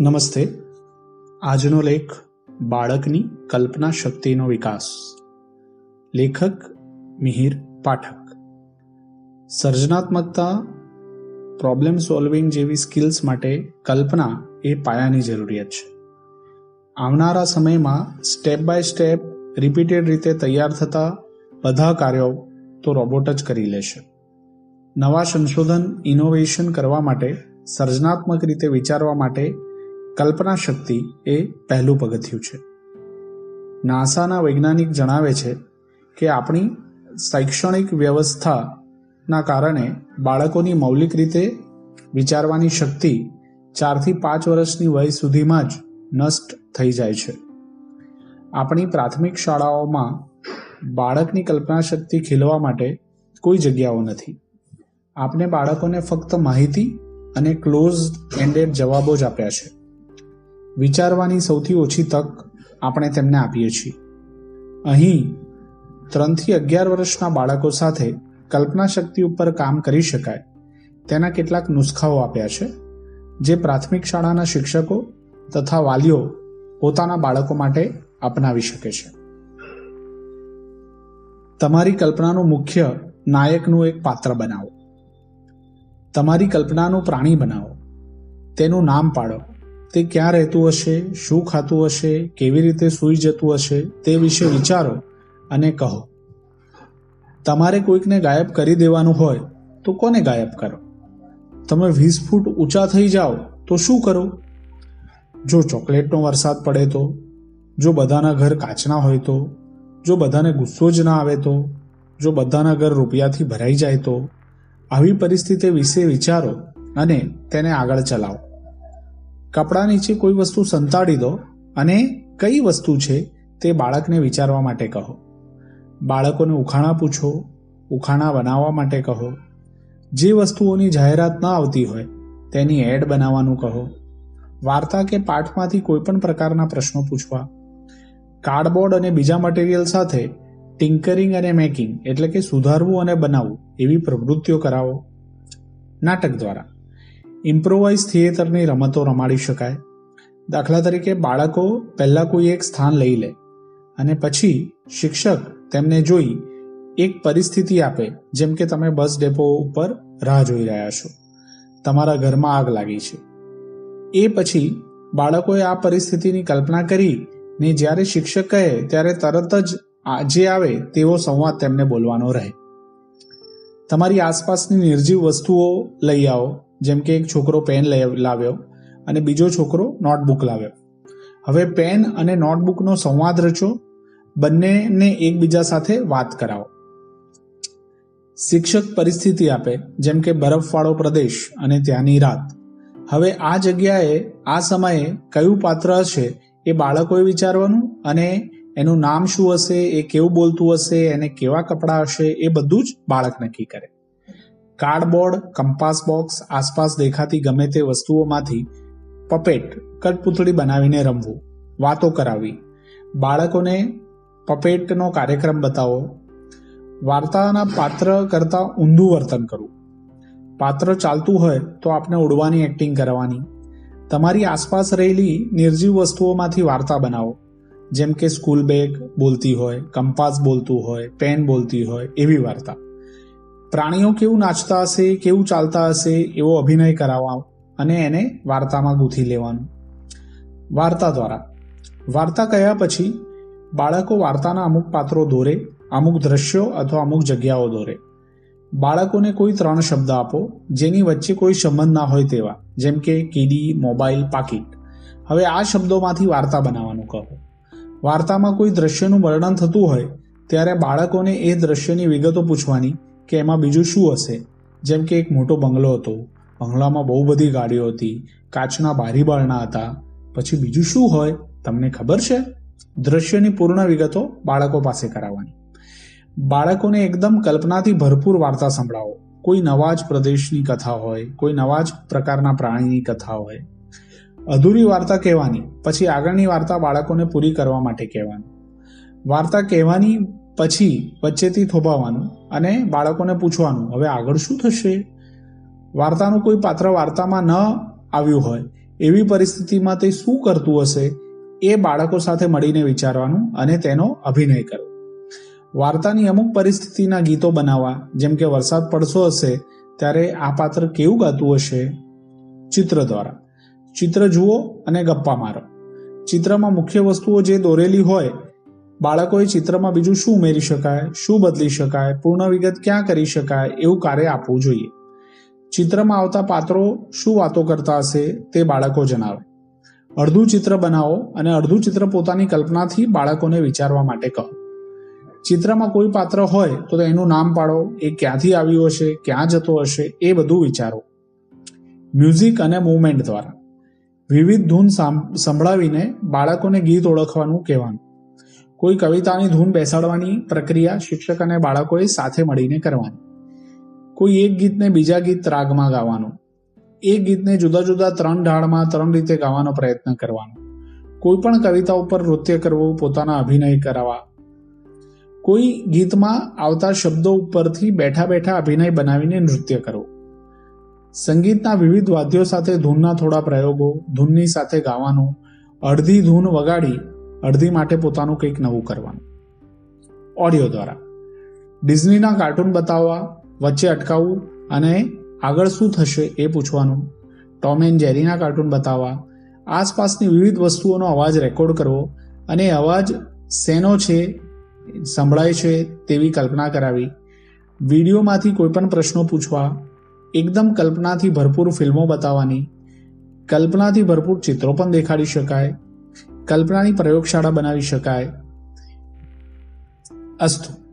નમસ્તે. આજનો લેખ બાળકની કલ્પના શક્તિનો વિકાસ. લેખક મિહિર પાઠક. સર્જનાત્મકતા પ્રોબ્લેમ સોલ્વિંગ જેવી સ્કિલ્સ માટે કલ્પના એ પાયાની જરૂરિયાત છે. આવનારા સમયમાં સ્ટેપ બાય સ્ટેપ રિપીટેડ રીતે તૈયાર થતા બધા કાર્યો તો રોબોટ જ કરી લેશે. નવા સંશોધન ઇનોવેશન કરવા માટે સર્જનાત્મક રીતે વિચારવા માટે કલ્પના શક્તિ એ પહેલું પગથિયું છે. નાસાના વૈજ્ઞાનિક જણાવે છે કે આપણી શૈક્ષણિક વ્યવસ્થાના કારણે બાળકોની મૌલિક રીતે વિચારવાની શક્તિ ચારથી પાંચ વર્ષની વય સુધીમાં જ નષ્ટ થઈ જાય છે. આપણી પ્રાથમિક શાળાઓમાં બાળકની કલ્પના શક્તિ ખીલવા માટે કોઈ જગ્યાઓ નથી. આપણે બાળકોને ફક્ત માહિતી અને ક્લોઝ એન્ડેડ જવાબો જ આપ્યા છે. વિચારવાની સૌથી ઓછી તક આપણે તેમને આપીએ છીએ. અહીં ત્રણથી અગિયાર વર્ષના બાળકો સાથે કલ્પના શક્તિ ઉપર કામ કરી શકાય. તેના કેટલાક નુસ્ખાઓ આપ્યા છે, જે પ્રાથમિક શાળાના શિક્ષકો તથા વાલીઓ પોતાના બાળકો માટે અપનાવી શકે છે. તમારી કલ્પનાનું મુખ્ય નાયકનું એક પાત્ર બનાવો. તમારી કલ્પનાનું પ્રાણી બનાવો. તેનું નામ પાડો. તે ક્યાં રહેતું હશે? શું ખાતું હશે? કેવી રીતે સૂઈ જતું હશે? તે વિશે વિચારો અને કહો. તમારે કોઈકને ગાયબ કરી દેવાનું હોય તો કોને ગાયબ કરો? તમે વીસ ફૂટ ઊંચા થઈ જાઓ તો શું કરો? જો ચોકલેટનો વરસાદ પડે તો? જો બધાના ઘર કાચના હોય તો? જો બધાને ગુસ્સો જ ના આવે તો? જો બધાના ઘર રૂપિયાથી ભરાઈ જાય તો? આવી પરિસ્થિતિ વિશે વિચારો અને તેને આગળ ચલાવો. કપડા નીચે કોઈ વસ્તુ સંતાડી દો અને કઈ વસ્તુ છે તે બાળકને વિચારવા માટે કહો. બાળકોને ઉખાણા પૂછો, ઉખાણા બનાવવા માટે કહો. જે વસ્તુઓની જાહેરાત ન આવતી હોય તેની એડ બનાવવાનું કહો. વાર્તા કે પાઠમાંથી કોઈ પણ પ્રકારના પ્રશ્નો પૂછવા. કાર્ડબોર્ડ અને બીજા મટીરિયલ સાથે ટિંકરિંગ અને મેકિંગ એટલે કે સુધારવું અને બનાવવું એવી પ્રવૃત્તિઓ કરાવો. નાટક દ્વારા. ઇમ્પ્રોવાઇઝ થિયેટરની રમતો રમાડી શકાય. દાખલા તરીકે બાળકો પહેલાં કોઈ એક સ્થાન લઈ લે અને પછી શિક્ષક તેમને જોઈ એક પરિસ્થિતિ આપે, જેમ કે તમે બસ ડેપો ઉપર રાહ જોઈ રહ્યા છો. તમારા ઘરમાં આગ લાગી છે. એ પછી બાળકોએ આ પરિસ્થિતિની કલ્પના કરી ને જ્યારે શિક્ષક કહે, ત્યારે તરત જ જે આવે તેવો સંવાદ તેમને બોલવાનો રહે. તમારી આસપાસની નિર્જીવ વસ્તુઓ લઈ આવો. જેમ કે એક છોકરો પેન લાવ્યો અને બીજો છોકરો નોટબુક લાવ્યો. હવે પેન અને નોટબુકનો સંવાદ રચો, બંનેને એકબીજા સાથે વાત કરાવો. શિક્ષક પરિસ્થિતિ આપે, જેમ કે બરફવાળો પ્રદેશ અને ત્યાંની રાત. હવે આ જગ્યાએ, આ સમયે કયું પાત્ર હશે એ બાળકોએ વિચારવાનું અને એનું નામ શું હશે, એ કેવું બોલતું હશે, એને કેવા કપડાં હશે એ બધું જ બાળક નક્કી કરે. કાર્ડબોર્ડ, કંપાસ બોક્સ, આસપાસ દેખાતી ગમે તે વસ્તુઓમાંથી પપેટ કટપુતળી બનાવીને રમવું, વાતો કરાવી. બાળકોને પપેટનો કાર્યક્રમ બતાવો. વાર્તાના પાત્ર કરતાં ઊંધું વર્તન કરવું પાત્ર ચાલતું હોય તો આપણે ઉડવાની એક્ટિંગ કરવાની. તમારી આસપાસ રહેલી નિર્જીવ વસ્તુઓમાંથી વાર્તા બનાવો. જેમ કે સ્કૂલ બેગ બોલતી હોય, કંપાસ બોલતું હોય પેન બોલતી હોય, એવી વાર્તા. પ્રાણીઓ કેવું નાચતા હશે, કેવું ચાલતા હશે, એવો અભિનય કરાવવા અને એને વાર્તામાં ગૂંથી લેવાનું. વાર્તા દ્વારા. વાર્તા કહ્યા પછી બાળકો વાર્તાના અમુક પાત્રો દોરે, અમુક દ્રશ્યો અથવા અમુક જગ્યાઓ દોરે. બાળકોને કોઈ ત્રણ શબ્દ આપો, જેની વચ્ચે કોઈ સંબંધ ના હોય તેવા, જેમ કે કીડી, મોબાઈલ, પાકીટ. હવે આ શબ્દોમાંથી વાર્તા બનાવવાનું કહો. વાર્તામાં કોઈ દ્રશ્યનું વર્ણન થતું હોય, ત્યારે બાળકોને એ દ્રશ્યની વિગતો પૂછવાની કે એમાં બીજું શું હશે? જેમ કે એક મોટો બંગલો હતો. બંગલામાં બહુ બધી ગાડીઓ હતી. કાચના બારી બારણા હતા. પછી બીજું શું હોય? તમને ખબર છે? દ્રશ્યની પૂર્ણ વિગતો બાળકો પાસે કરાવવાની. બાળકોને એકદમ કલ્પનાથી ભરપૂર વાર્તા સંભળાવો. કોઈ નવા જ પ્રદેશની કથા હોય, કોઈ નવા જ પ્રકારના પ્રાણીની કથા હોય. અધૂરી વાર્તા કહેવાની, પછી આગળની વાર્તા બાળકોને પૂરી કરવા માટે કહેવાની. વાર્તા કહેવાની પછી વચ્ચેથી થોભાવવાનું અને બાળકોને પૂછવાનું, હવે આગળ શું થશે? વાર્તાનું કોઈ પાત્ર વાર્તામાં ન આવ્યું હોય, એવી પરિસ્થિતિમાં તે શું કરતું હશે એ બાળકો સાથે મળીને વિચારવાનું અને તેનો અભિનય કરવો. વાર્તાની અમુક પરિસ્થિતિના ગીતો બનાવવા, જેમ કે વરસાદ પડશો હશે, ત્યારે આ પાત્ર કેવું ગાતું હશે? ચિત્ર દ્વારા. ચિત્ર જુઓ અને ગપ્પા મારો. ચિત્રમાં મુખ્ય વસ્તુઓ જે દોરેલી હોય બાળકોએ ચિત્રમાં બીજું શું ઉમેરી શકાય, શું બદલી શકાય, પૂર્ણ વિગત ક્યાં કરી શકાય એવું કાર્ય આપવું જોઈએ. ચિત્રમાં આવતા પાત્રો શું વાતો કરતા હશે તે બાળકો જણાવે. અડધું ચિત્ર બનાવો અને અડધું ચિત્ર પોતાની કલ્પનાથી બાળકોને વિચારવા માટે કહો. ચિત્રમાં કોઈ પાત્ર હોય તો એનું નામ પાડો, એ ક્યાંથી આવ્યું હશે, ક્યાં જતો હશે, એ બધું વિચારો. મ્યુઝિક અને મૂવમેન્ટ દ્વારા. વિવિધ ધૂન સંભળાવીને બાળકોને ગીત ઓળખવાનું કહેવાનું. કોઈ કવિતાની ધૂન બેસાડવાની પ્રક્રિયા શિક્ષક અને બાળકોએ સાથે મળીને કરવાની. કોઈ એક ગીતને બીજા ગીત રાગમાં ગાવાનું. એક ગીતને જુદા જુદા ત્રણ ઢાળમાં ત્રણ રીતે ગાવાનો પ્રયત્ન કરવાનો. કોઈ પણ કવિતા ઉપર નૃત્ય કરવું, પોતાના અભિનય કરાવવા. કોઈ ગીતમાં આવતા શબ્દો ઉપરથી બેઠા બેઠા અભિનય બનાવીને નૃત્ય કરવું સંગીતના વિવિધ વાદ્યો સાથે ધૂનના થોડા પ્રયોગો, ધૂનની સાથે ગાવાનું, અડધી ધૂન વગાડી અડધી માટે પોતાનું કંઈક નવું કરવાનું. ઓડિયો દ્વારા. ડિઝનીના કાર્ટૂન બતાવવા, વચ્ચે અટકાવવું અને આગળ શું થશે એ પૂછવાનું. ટોમ એન્ડ જેરીના કાર્ટૂન બતાવવા. આસપાસની વિવિધ વસ્તુઓનો અવાજ રેકોર્ડ કરવો અને અવાજ શેનો છે, સંભળાય છે તેવી કલ્પના કરાવી. વિડીયોમાંથી કોઈપણ પ્રશ્નો પૂછવા, એકદમ કલ્પનાથી ભરપૂર ફિલ્મો બતાવવાની, કલ્પનાથી ભરપૂર ચિત્રો પણ દેખાડી શકાય કલ્પનાની પ્રયોગશાળા બનાવી શકાય. અસ્તુ.